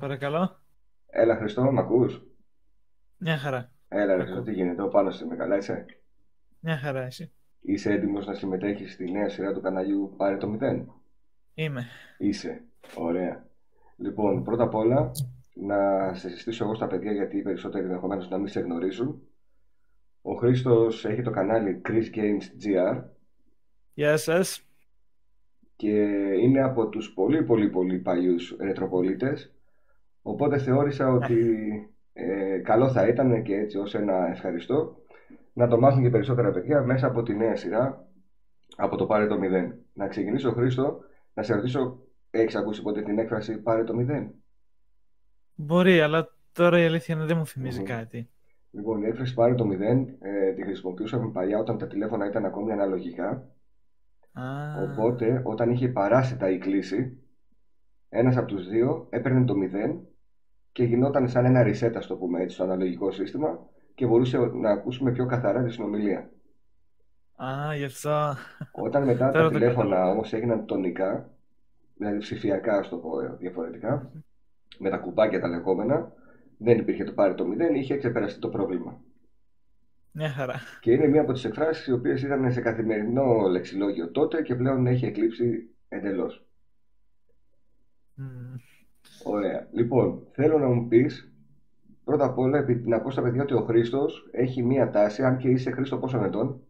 Παρακαλώ. Έλα Χριστό, μ' ακούς; Μια χαρά. Έλα ρε Ακούω. Χριστό, τι γίνεται, ο Πάνος είμαι, καλά είσαι; Μια χαρά εσύ. Είσαι έτοιμος να συμμετέχεις στη νέα σειρά του καναλιού Πάρε το Μηδέν; Είμαι. Είσαι, ωραία. Λοιπόν, πρώτα απ' όλα, να σε συστήσω εγώ στα παιδιά γιατί οι περισσότεροι ενδεχομένως να μην σε γνωρίζουν. Ο Χρήστος έχει το κανάλι Chris Games GR Γεια σας. και είναι από τους πολύ πολύ πολύ παλιούς ρετροπολίτες οπότε θεώρησα ότι ε, καλό θα ήταν και έτσι ως ένα ευχαριστώ να το μάθουν και περισσότερα παιδιά μέσα από τη νέα σειρά από το Πάρε το Μηδέν. Να ξεκινήσω Χρήστο, να σε ρωτήσω, έχεις ακούσει ποτέ την έκφραση Πάρε το Μηδέν; Μπορεί, αλλά τώρα η αλήθεια είναι δεν μου θυμίζει Μμμ. κάτι. Λοιπόν, η έκφραση Πάρε το Μηδέν ε, τη χρησιμοποιούσαμε παλιά όταν τα τηλέφωνα ήταν ακόμη αναλογικά Α, Οπότε, όταν είχε παράσιτα η κλίση, ένας από τους δύο έπαιρνε το 0 και γινόταν σαν ένα reset, ας το πούμε έτσι, στο αναλογικό σύστημα και μπορούσε να ακούσουμε πιο καθαρά τη συνομιλία. α, γι' αυτό. Όταν μετά Τώρα τα το τηλέφωνα κατάλαβα. όμως έγιναν τονικά, δηλαδή ψηφιακά, ας το πω ε, διαφορετικά, με τα κουμπάκια τα λεγόμενα, δεν υπήρχε το πάρει το 0, είχε ξεπεραστεί το πρόβλημα. Μια χαρά. Και είναι μία από τις εκφράσεις οι οποίες ήταν σε καθημερινό λεξιλόγιο τότε και πλέον έχει εκλείψει εντελώς. Μμ. Ωραία. Λοιπόν, θέλω να μου πεις πρώτα απ' όλα επί- να πω στα παιδιά ότι ο Χρήστος έχει μία τάση, αν και είσαι Χρήστο πόσων ετών,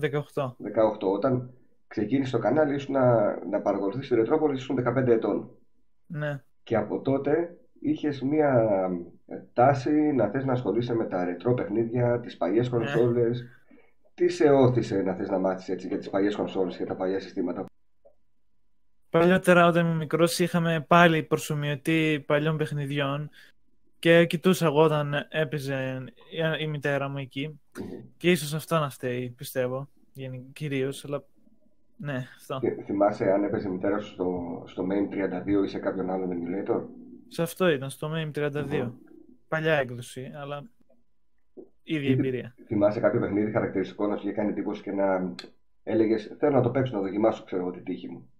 18. 18. Όταν ξεκίνησε το κανάλι ήσουν να, να παρακολουθείς τη Ρετρόπολη ήσουν 15 ετών. Ναι. Και από τότε είχες μία ε, τάση να θες να ασχολείσαι με τα ρετρό παιχνίδια, τις παλιές Ναι. κονσόλες. Τι σε όθησε να θες να μάθεις έτσι για τις παλιές κονσόλες και τα παλιά συστήματα. Παλιότερα όταν ήμουν μικρός είχαμε πάλι προσωμιωτή παλιών παιχνιδιών και κοιτούσα εγώ όταν έπαιζε η- η μητέρα μου εκεί Μμμ. και ίσως αυτό να φταίει, πιστεύω, γενι- κυρίως, αλλά ναι, αυτό. Θυ- Θυμάσαι αν έπαιζε η μητέρα σου στο, στο Main 32 ή σε κάποιον άλλον emulator; Σε αυτό ήταν, στο MAME 32. Μμμ. Παλιά έκδοση, αλλά ίδια Ή θυ- εμπειρία. θυμάσαι κάποιο παιχνίδι χαρακτηριστικό να σου είχε κάνει εντύπωση και να έλεγες Θέλω να το παίξω, να δοκιμάσω, ξέρω εγώ τη τύχη μου.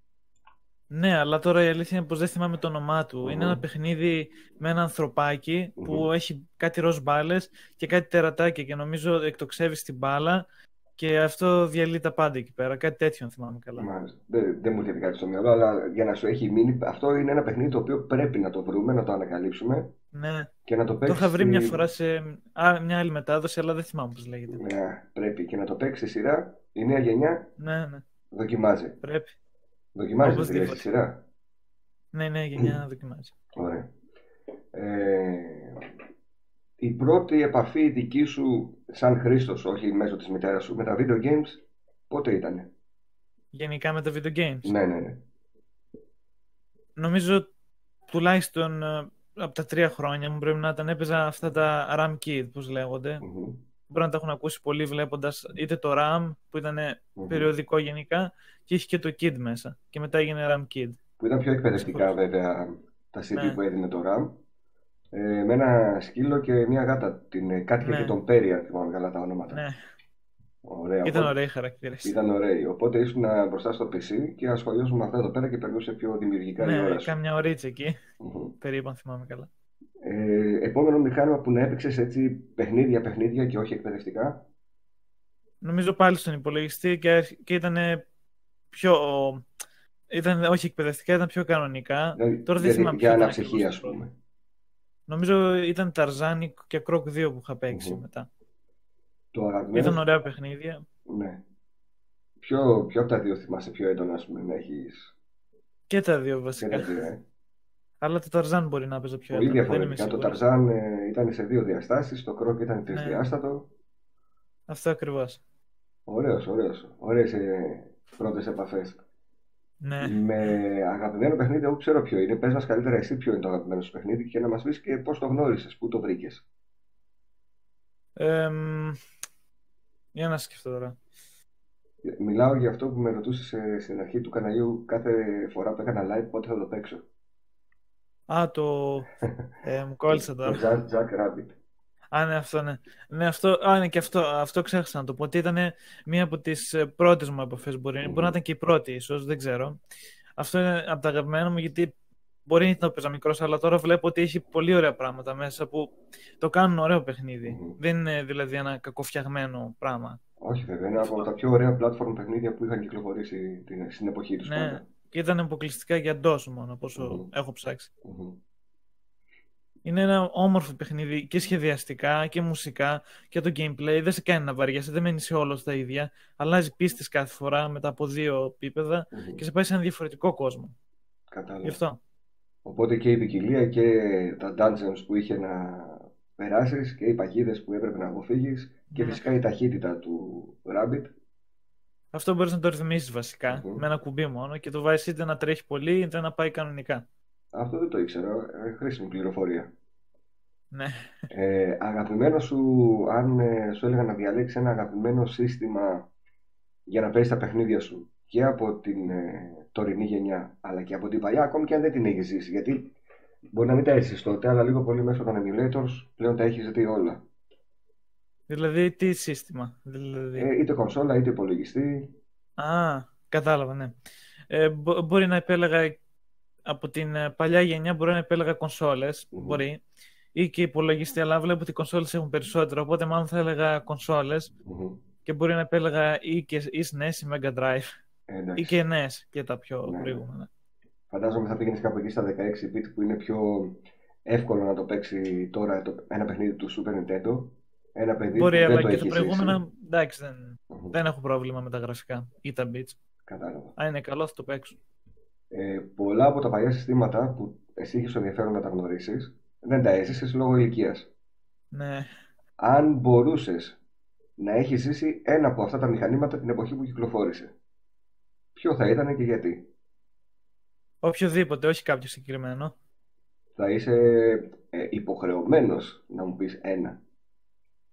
Ναι, αλλά τώρα η αλήθεια είναι πως δεν θυμάμαι το όνομά του. Είναι ένα Μμμ. παιχνίδι με ένα ανθρωπάκι Μμμ. που έχει κάτι ροζ μπάλες και κάτι τερατάκια και νομίζω εκτοξεύει την μπάλα και αυτό διαλύει τα πάντα εκεί πέρα. Κάτι τέτοιο αν θυμάμαι καλά. Μάλιστα. Δεν, δεν μου έρχεται κάτι στο μυαλό, αλλά για να σου έχει μείνει, αυτό είναι ένα παιχνίδι το οποίο πρέπει να το βρούμε, να το ανακαλύψουμε Ναι, και να το το παίξει. είχα βρει μια φορά σε α, μια άλλη μετάδοση, αλλά δεν θυμάμαι πώς λέγεται. Ναι, πρέπει και να το παίξει στη σειρά. Η νέα γενιά Ναι, ναι, δοκιμάζει. πρέπει. Δοκιμάζεις δηλαδή στη Οπωσδήποτε. σειρά; Ναι, ναι, γενιά να δοκιμάζει. Ωραία. Ε, η πρώτη επαφή δική σου σαν Χρήστος, όχι μέσω της μητέρας σου, με τα video games, πότε ήτανε; Γενικά με τα video games. Ναι, ναι, ναι. Νομίζω τουλάχιστον ε, από τα τρία χρόνια μου πρέπει να ήταν έπαιζα αυτά τα RAM Kid, πώς λέγονται. Μμμ. Μπορεί να τα έχουν ακούσει πολλοί βλέποντας είτε το RAM που ήταν Μμμ. περιοδικό γενικά και είχε και το Kid μέσα και μετά έγινε RAM Kid. Που ήταν πιο εκπαιδευτικά Συγχωρείτε. βέβαια τα CD Ναι. που έδινε το RAM. Ε, με ένα σκύλο και μια γάτα, την ε, Κάτια και Ναι. τον Πέρι, αν θυμάμαι καλά τα ονόματα. Ναι, Ωραία. ήταν οπότε- ωραίοι χαρακτήρες. Ήταν ωραίοι. Οπότε ήσουν μπροστά στο PC και ασχολιώσουν με αυτά εδώ πέρα και περνούσε πιο δημιουργικά η Ναι, ώρα σου. κάμια ωρίτσα εκεί, Μμμ. περίπου αν θυμάμαι καλά. Ε, επόμενο μηχάνημα που να έπαιξες έτσι παιχνίδια, παιχνίδια και όχι εκπαιδευτικά; Νομίζω πάλι στον υπολογιστή και, και ήταν πιο... Ήταν, όχι εκπαιδευτικά, ήταν πιο κανονικά. Δηλαδή, Τώρα δεν για, θυμάμαι για ποιο ήταν αναψυχή, ακριβώς ας το πούμε. Νομίζω ήταν Tarzan και Croc 2 που είχα παίξει Μμμ. μετά. Το αγαπημένο. Ήταν ωραία παιχνίδια. Ναι. Ποιο, ποιο από τα δύο θυμάσαι πιο έντονα, ας πούμε, να έχεις; Και τα δύο και βασικά. τα δύο, ε. Αλλά το Tarzan μπορεί να παίζει πιο Πολύ έντονα. Δεν είμαι διαφορετικά. Το σίγουρος. Tarzan ε, ήταν σε δύο διαστάσεις, το Croc ήταν Ναι. τρισδιάστατο. Αυτό ακριβώς. Ωραίος, ωραίος. Ωραίες ε, πρώτες επαφές. Ναι. Με αγαπημένο παιχνίδι, εγώ ξέρω ποιο είναι. Πες μας καλύτερα εσύ ποιο είναι το αγαπημένο σου παιχνίδι και να μας πεις και πώς το γνώρισες, πού το βρήκες. Εμ, για να σκεφτώ τώρα. Μιλάω για αυτό που με ρωτούσες ε, στην αρχή του καναλιού κάθε φορά που έκανα live πότε θα το παίξω. Α, το... Ε, μου κόλλησα Το τώρα. Jack, Jack Rabbit. Α, ναι, αυτό, ναι. Ναι, αυτό, α, ναι, και αυτό, αυτό ξέχασα να το πω. Ότι ήταν μία από τις ε, πρώτες μου επαφές. Μπορεί, μπορεί να ήταν και η πρώτη, ίσως, δεν ξέρω. Αυτό είναι από τα αγαπημένα μου, γιατί μπορεί να το παίζα μικρός, αλλά τώρα βλέπω ότι έχει πολύ ωραία πράγματα μέσα που το κάνουν ωραίο παιχνίδι. Μμμ. Δεν είναι δηλαδή ένα κακοφτιαγμένο πράγμα. Όχι βέβαια, είναι από τα πιο ωραία platform παιχνίδια που είχαν κυκλοφορήσει την- στην εποχή τους Ναι, πάντα. Και ήταν αποκλειστικά για DOS μόνο, από όσο Μμμ. έχω ψάξει. Μμμ. Είναι ένα όμορφο παιχνίδι και σχεδιαστικά και μουσικά και το gameplay. Δεν σε κάνει να βαριέσαι, δεν μένει σε όλος στα ίδια. Αλλάζει πίστες κάθε φορά μετά από δύο επίπεδα Μμμ. και σε πάει σε ένα διαφορετικό κόσμο. Κατάλαβα. Γι' αυτό. Οπότε και η ποικιλία και τα dungeons που είχε να περάσεις και οι παγίδες που έπρεπε να αποφύγεις και Ναι. φυσικά η ταχύτητα του Rabbit. Αυτό μπορείς να το ρυθμίσεις βασικά Μμμ. με ένα κουμπί μόνο και το βάζει είτε να τρέχει πολύ είτε να πάει κανονικά. Αυτό δεν το ήξερα. Ε, χρήσιμη πληροφορία. Ναι. Ε, αγαπημένο σου, αν ε, σου έλεγα να διαλέξεις ένα αγαπημένο σύστημα για να παίζεις τα παιχνίδια σου και από την ε, τωρινή γενιά αλλά και από την παλιά, ακόμη και αν δεν την έχεις ζήσει. Γιατί μπορεί να μην τα έζησε τότε, αλλά λίγο πολύ μέσω των emulators πλέον τα έχεις δει όλα. Δηλαδή, τι σύστημα. Δηλαδή... Ε, είτε κονσόλα είτε υπολογιστή. Α, κατάλαβα, ναι. Ε, μπο- μπορεί να επέλεγα από την ε, παλιά γενιά, μπορεί να επέλεγα κονσόλες, Μμμ. μπορεί, ή και υπολογιστή, αλλά βλέπω ότι οι κονσόλες έχουν περισσότερο, οπότε μάλλον θα έλεγα κονσόλες Μμμ. και μπορεί να επέλεγα ή, και, ή SNES ή Mega Drive Ε, ή εντάξει. και NES και τα πιο Ναι, ναι. προηγούμενα. Φαντάζομαι θα πήγαινες κάπου εκεί στα 16 bit που είναι πιο εύκολο να το παίξει τώρα το, ένα παιχνίδι του Super Nintendo. Ένα παιδί Μπορεί, που δεν αλλά το και έχεις τα προηγούμενα, ζήσει. εντάξει, δεν, Μμμ. δεν έχω πρόβλημα με τα γραφικά ή τα bits. Κατάλαβα. Αν είναι καλό θα το παίξω. Ε, πολλά από τα παλιά συστήματα που εσύ είχες ενδιαφέρον να τα γνωρίσεις, δεν τα έζησες λόγω ηλικίας. Ναι. Αν μπορούσες να έχεις ζήσει ένα από αυτά τα μηχανήματα την εποχή που κυκλοφόρησε, ποιο θα ήταν και γιατί; Οποιοδήποτε, όχι κάποιο συγκεκριμένο. Θα είσαι ε, υποχρεωμένος να μου πεις ένα.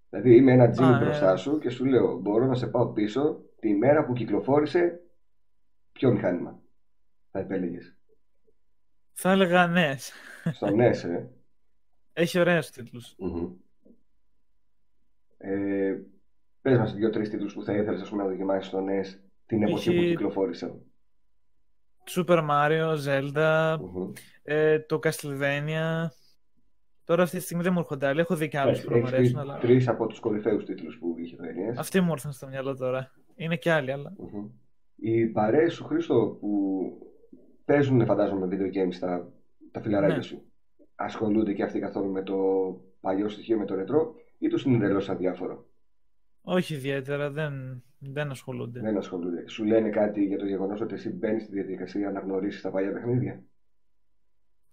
Δηλαδή είμαι ένα τζιν Α, μπροστά ε. σου και σου λέω μπορώ να σε πάω πίσω τη μέρα που κυκλοφόρησε ποιο μηχάνημα θα επέλεγες. Θα έλεγα ναι. Στο NES, ε. Έχει ωραίους τίτλους. Μμμ. Ε, πες μας δύο-τρεις τίτλους που θα ήθελες ας πούμε, να δοκιμάσεις στο NES την εποχή που Έχει- κυκλοφόρησαν. Super Mario, Zelda, Μμμ. ε, το Castlevania. Τώρα αυτή τη στιγμή δεν μου έρχονται άλλοι. Έχω δει και άλλους που να μου Έχεις αρέσουν, πει αλλά τρεις από τους κορυφαίους τίτλους που είχε το NES. αυτοί μου ήρθαν στο μυαλό τώρα. Είναι και άλλοι, αλλά Μμμ. Οι παρέες σου, Χρήστο, που παίζουν, φαντάζομαι, video games τα, τα φιλαράκια Ναι. σου, ασχολούνται και αυτοί καθόλου με το παλιό στοιχείο, με το ρετρό, ή τους είναι εντελώς αδιάφορο; όχι ιδιαίτερα, δεν, δεν ασχολούνται. Δεν ασχολούνται. Σου λένε κάτι για το γεγονός ότι εσύ μπαίνεις στη διαδικασία να γνωρίσεις τα παλιά παιχνίδια;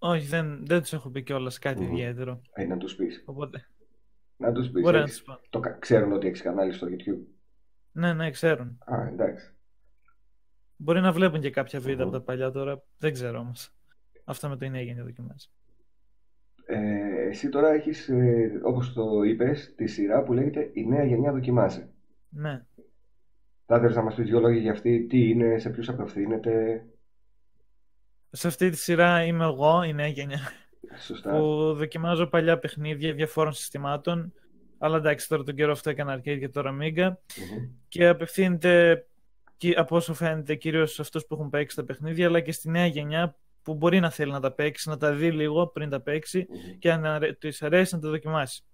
Όχι, δεν, δεν τους έχω πει κιόλας κάτι Μμμ. ιδιαίτερο. Ε, να τους πεις. Οπότε Να τους πεις. μπορεί να έχεις- τους πω. το, κα- ξέρουν ότι έχεις κανάλι στο YouTube. Ναι, ναι, ξέρουν. Α, εντάξει. Μπορεί να βλέπουν και κάποια βίντεο Μμμ. από τα παλιά τώρα. Δεν ξέρω όμως. Αυτό με το είναι έγινε δοκιμάζει. Ε, εσύ τώρα έχεις, ε, όπως το είπες, τη σειρά που λέγεται «Η νέα γενιά δοκιμάζει». Ναι. Θα ήθελες να μας πεις δύο λόγια για αυτή, τι είναι, σε ποιους απευθύνεται. Σε αυτή τη σειρά είμαι εγώ, η νέα γενιά, Σωστά. που δοκιμάζω παλιά παιχνίδια διαφόρων συστημάτων. Αλλά εντάξει, τώρα τον καιρό αυτό έκανα arcade και τώρα Amiga. Μμμ. Και απευθύνεται, κι- από όσο φαίνεται, κυρίως σε αυτούς που έχουν παίξει τα παιχνίδια, αλλά και στη νέα γενιά που μπορεί να θέλει να τα παίξει, να τα δει λίγο πριν τα παίξει Μμμ. και αν αρέ- της αρέσει να τα δοκιμάσει.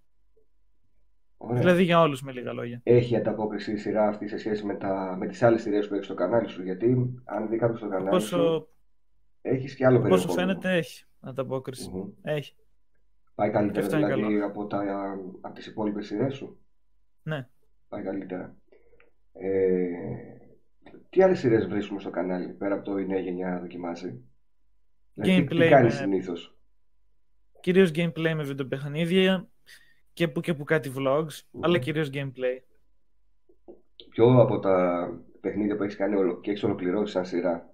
Ωραία. Δηλαδή για όλους με λίγα λόγια. Έχει ανταπόκριση η σειρά αυτή σε σχέση με, τα, με τις άλλες σειρές που έχεις στο κανάλι σου, γιατί αν δει κάποιος στο κανάλι σου, Όσο, έχεις και άλλο όσο περιεχόμενο. φαίνεται έχει ανταπόκριση. Μμμ. Έχει. Πάει καλύτερα αυτό είναι δηλαδή καλό. από, τα, από τις υπόλοιπες σειρές σου; Ναι. Πάει καλύτερα. Ε, τι άλλες σειρές βρίσκουμε στο κανάλι, πέρα από το η νέα γενιά δοκιμάζει. Δηλαδή, τι, τι Gameplay κάνεις με- συνήθως; Κυρίως gameplay με βιντεοπαιχνίδια και που και που κάτι vlogs, Μμμ. αλλά κυρίως gameplay. Ποιο από τα παιχνίδια που έχεις κάνει ολο- και έχεις ολοκληρώσει σαν σειρά;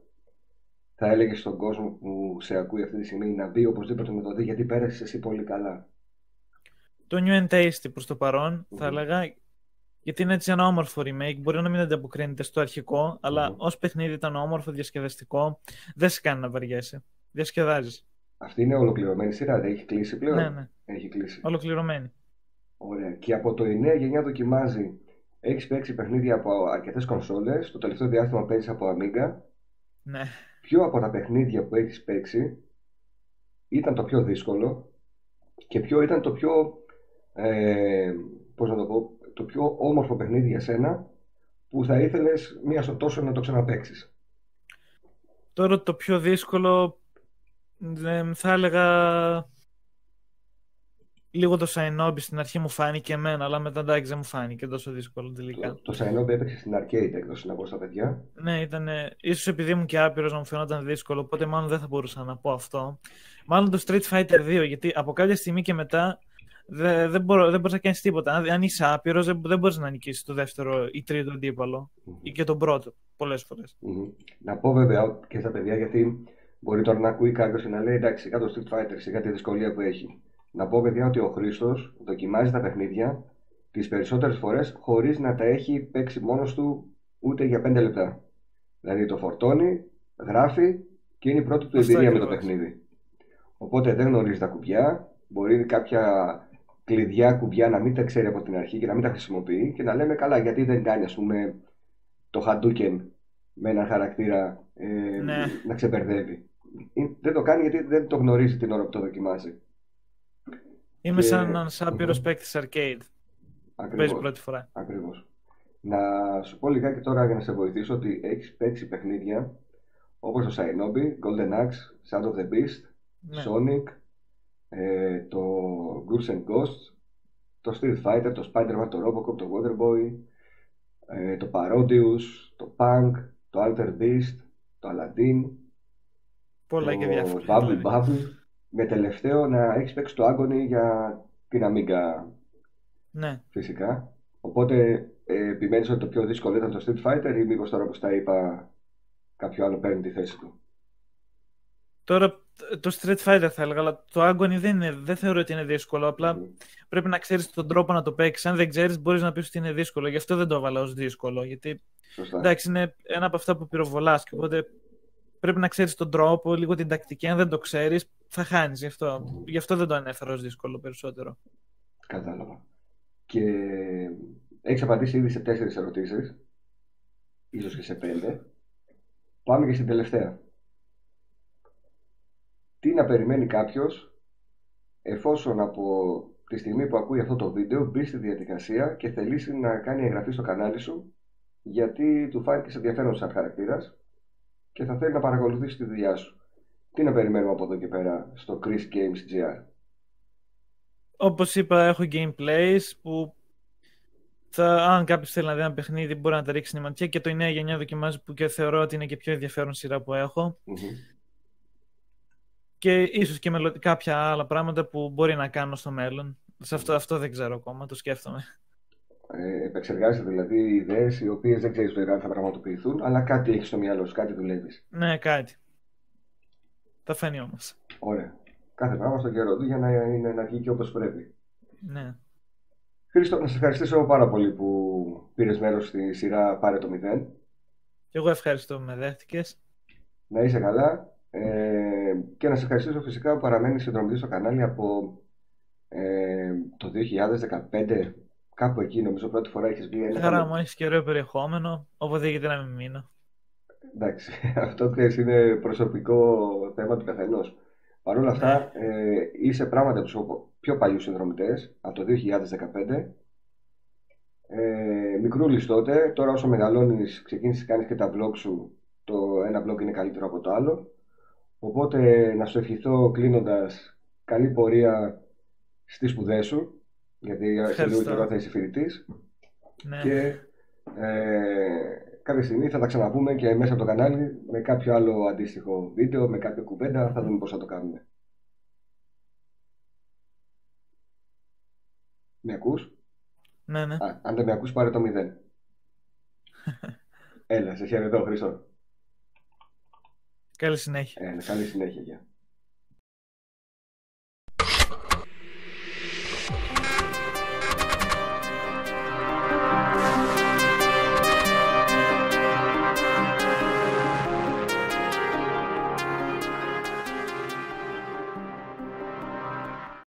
Θα έλεγες στον κόσμο που σε ακούει αυτή τη στιγμή να μπει οπωσδήποτε να το δει γιατί πέρασες εσύ πολύ καλά. Το New and Tasty προς το παρόν, θα Μμμ. έλεγα, γιατί είναι έτσι ένα όμορφο remake. Μπορεί να μην ανταποκρίνεται στο αρχικό, αλλά Μμμ. ως παιχνίδι ήταν όμορφο, διασκεδαστικό. Δεν σε κάνει να βαριέσαι. Διασκεδάζεις. Αυτή είναι ολοκληρωμένη σειρά, δεν έχει κλείσει πλέον; Ναι, ναι. Έχει κλείσει. Ολοκληρωμένη. Ωραία. Και από το η νέα γενιά δοκιμάζει. Έχεις παίξει παιχνίδια από αρκετές κονσόλες. Το τελευταίο διάστημα παίζεις από Amiga. Ναι. Ποιο από τα παιχνίδια που έχεις παίξει ήταν το πιο δύσκολο και ποιο ήταν το πιο, ε, πώς να το πω, το πιο όμορφο παιχνίδι για σένα που θα ήθελες μία στο τόσο να το ξαναπαίξεις. Τώρα το πιο δύσκολο θα έλεγα λίγο το Σαϊνόμπι στην αρχή μου φάνηκε εμένα, αλλά μετά εντάξει δεν μου φάνηκε τόσο δύσκολο τελικά. Το, το Σαϊνόμπι έπαιξε στην arcade έκδοση να πω στα παιδιά. Ναι, ήταν. ίσως επειδή ήμουν και άπειρος να μου φαινόταν δύσκολο, οπότε μάλλον δεν θα μπορούσα να πω αυτό. Μάλλον το Street Fighter 2, γιατί από κάποια στιγμή και μετά δεν, δεν, μπορώ, δεν μπορείς να κάνεις τίποτα. Αν, αν είσαι άπειρος, δεν, δεν μπορείς να νικήσεις το δεύτερο ή τρίτο αντίπαλο. Mm-hmm. ή και τον πρώτο πολλές φορές. Mm-hmm. Να πω βέβαια και στα παιδιά, γιατί μπορεί τώρα να ακούει κάποιος και να λέει εντάξει, κάτω Street Fighter, σιγά τη δυσκολία που έχει. Να πω, παιδιά, ότι ο Χρήστος δοκιμάζει τα παιχνίδια τις περισσότερες φορές χωρίς να τα έχει παίξει μόνος του ούτε για 5 λεπτά. Δηλαδή το φορτώνει, γράφει και είναι η πρώτη του εμπειρία με το παιχνίδι. Οπότε δεν γνωρίζει τα κουμπιά. Μπορεί κάποια κλειδιά κουμπιά να μην τα ξέρει από την αρχή και να μην τα χρησιμοποιεί και να λέμε καλά γιατί δεν κάνει ας πούμε το Hadouken με ένα χαρακτήρα ε, ναι. να ξεπερδεύει. Δεν το κάνει γιατί δεν το γνωρίζει την ώρα που το δοκιμάζει. Είμαι και... σαν έναν άπειρο mm-hmm. παίκτης arcade. Ακριβώς. Παίζει πρώτη φορά. Ακριβώς. Να σου πω λιγάκι τώρα για να σε βοηθήσω ότι έχεις παίξει παιχνίδια όπως το Shinobi, Golden Axe, Sound of the Beast, ναι. Sonic, ε, το Ghouls and Ghosts, το Street Fighter, το Spider-Man, το Robocop, το Waterboy, ε, το Parodius, το Punk, το Alter Beast, το Aladdin, Πολλά το και διάφορα. Bubble δηλαδή. Bubble, με τελευταίο να έχεις παίξει το Agony για την Amiga. Ναι. Φυσικά. Οπότε ε, επιμένεις ότι το πιο δύσκολο ήταν το Street Fighter ή μήπως τώρα που τα είπα κάποιο άλλο παίρνει τη θέση του; Τώρα το Street Fighter θα έλεγα, αλλά το Agony δεν, είναι, δεν θεωρώ ότι είναι δύσκολο. Απλά πρέπει να ξέρεις τον τρόπο να το παίξεις. Αν δεν ξέρεις, μπορείς να πεις ότι είναι δύσκολο. Γι' αυτό δεν το έβαλα ως δύσκολο. Γιατί Σωστά. εντάξει, είναι ένα από αυτά που πυροβολάς. Και οπότε πρέπει να ξέρεις τον τρόπο, λίγο την τακτική. Αν δεν το ξέρεις, θα χάνεις. Γι' αυτό, γι αυτό δεν το ανέφερα ως δύσκολο περισσότερο. Κατάλαβα. Και έχεις απαντήσει ήδη σε τέσσερις ερωτήσεις, ίσως και σε πέντε. Πάμε και στην τελευταία τι να περιμένει κάποιος εφόσον από τη στιγμή που ακούει αυτό το βίντεο μπει στη διαδικασία και θελήσει να κάνει εγγραφή στο κανάλι σου γιατί του φάνηκε ενδιαφέρον σαν χαρακτήρας και θα θέλει να παρακολουθήσει τη δουλειά σου. Τι να περιμένουμε από εδώ και πέρα στο Chris Games GR. Όπως είπα έχω gameplays που θα, αν κάποιος θέλει να δει ένα παιχνίδι μπορεί να τα ρίξει στην ματιά και το 9 γενιά δοκιμάζει που και θεωρώ ότι είναι και πιο ενδιαφέρον σειρά που εχω και ίσως και μελλοντικά κάποια άλλα πράγματα που μπορεί να κάνω στο μέλλον. Σε αυτό, αυτό δεν ξέρω ακόμα, το σκέφτομαι. Ε, επεξεργάζεσαι δηλαδή ιδέες οι οποίες δεν ξέρεις βέβαια αν θα πραγματοποιηθούν, αλλά κάτι έχει στο μυαλό σου, κάτι δουλεύεις. Ναι, κάτι. Θα φαίνει όμως. Ωραία. Κάθε πράγμα στο καιρό του για να, είναι, να βγει και όπως πρέπει. Ναι. Χρήστο, να σε ευχαριστήσω πάρα πολύ που πήρες μέρος στη σειρά Πάρε το 0. Και εγώ ευχαριστώ που με δέχτηκες. Να είσαι καλά. Ε, και να σε ευχαριστήσω φυσικά που παραμένεις συνδρομητής στο κανάλι από ε, το 2015. Κάπου εκεί νομίζω πρώτη φορά έχεις βγει ένα. Χαρά μου, έχεις και ωραίο περιεχόμενο. Οπότε γιατί να μην μείνω. Εντάξει, αυτό ξέρεις είναι προσωπικό θέμα του καθενός. Παρ' όλα αυτά, ναι. ε, είσαι πράγματα από τους πιο παλιούς συνδρομητές από το 2015. Ε, μικρούλης τότε, τώρα όσο μεγαλώνεις ξεκίνησες κάνεις και τα vlog σου το ένα vlog είναι καλύτερο από το άλλο Οπότε να σου ευχηθώ κλείνοντας καλή πορεία στις σπουδές σου, γιατί σε λίγο καιρό θα είσαι φοιτητής. Ναι. Και ε, κάποια στιγμή θα τα ξαναπούμε και μέσα από το κανάλι με κάποιο άλλο αντίστοιχο βίντεο, με κάποια κουβέντα, θα δούμε πώς θα το κάνουμε. Με ακούς; Ναι, ναι. Α, αν δεν με ακούς πάρε το μηδέν. Έλα, σε χαιρετώ Χρήστο. Καλή συνέχεια. Ε, καλή συνέχεια.